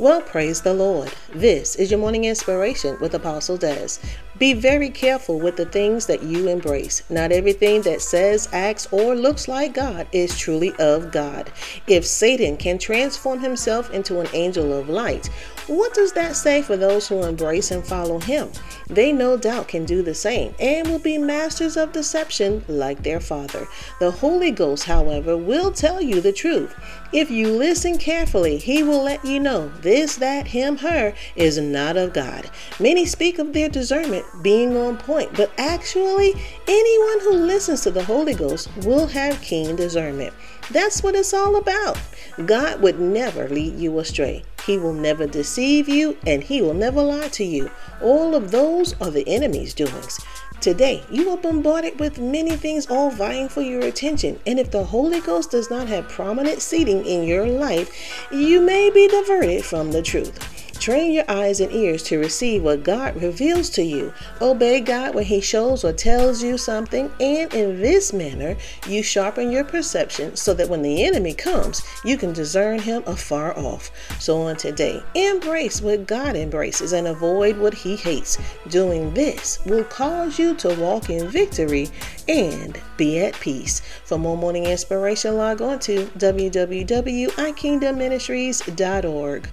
Well, praise the Lord. This is your morning inspiration with Apostle Dez. Be very careful with the things that you embrace. Not everything that says, acts, or looks like God is truly of God. If Satan can transform himself into an angel of light, what does that say for those who embrace and follow him? They no doubt can do the same and will be masters of deception like their father. The Holy Ghost, however, will tell you the truth. If you listen carefully, he will let you know this, that, him, her is not of God. Many speak of their discernment being on point, but actually, anyone who listens to the Holy Ghost will have keen discernment. That's what it's all about. God would never lead you astray. He will never deceive you and he will never lie to you. All of those are the enemy's doings. Today, you are bombarded with many things all vying for your attention. And if the Holy Ghost does not have prominent seating in your life, you may be diverted from the truth. Train your eyes and ears to receive what God reveals to you. Obey God when He shows or tells you something, and in this manner, you sharpen your perception so that when the enemy comes, you can discern him afar off. So, on today, embrace what God embraces and avoid what He hates. Doing this will cause you to walk in victory and be at peace. For more morning inspiration, log on to www.ikingdomministries.org.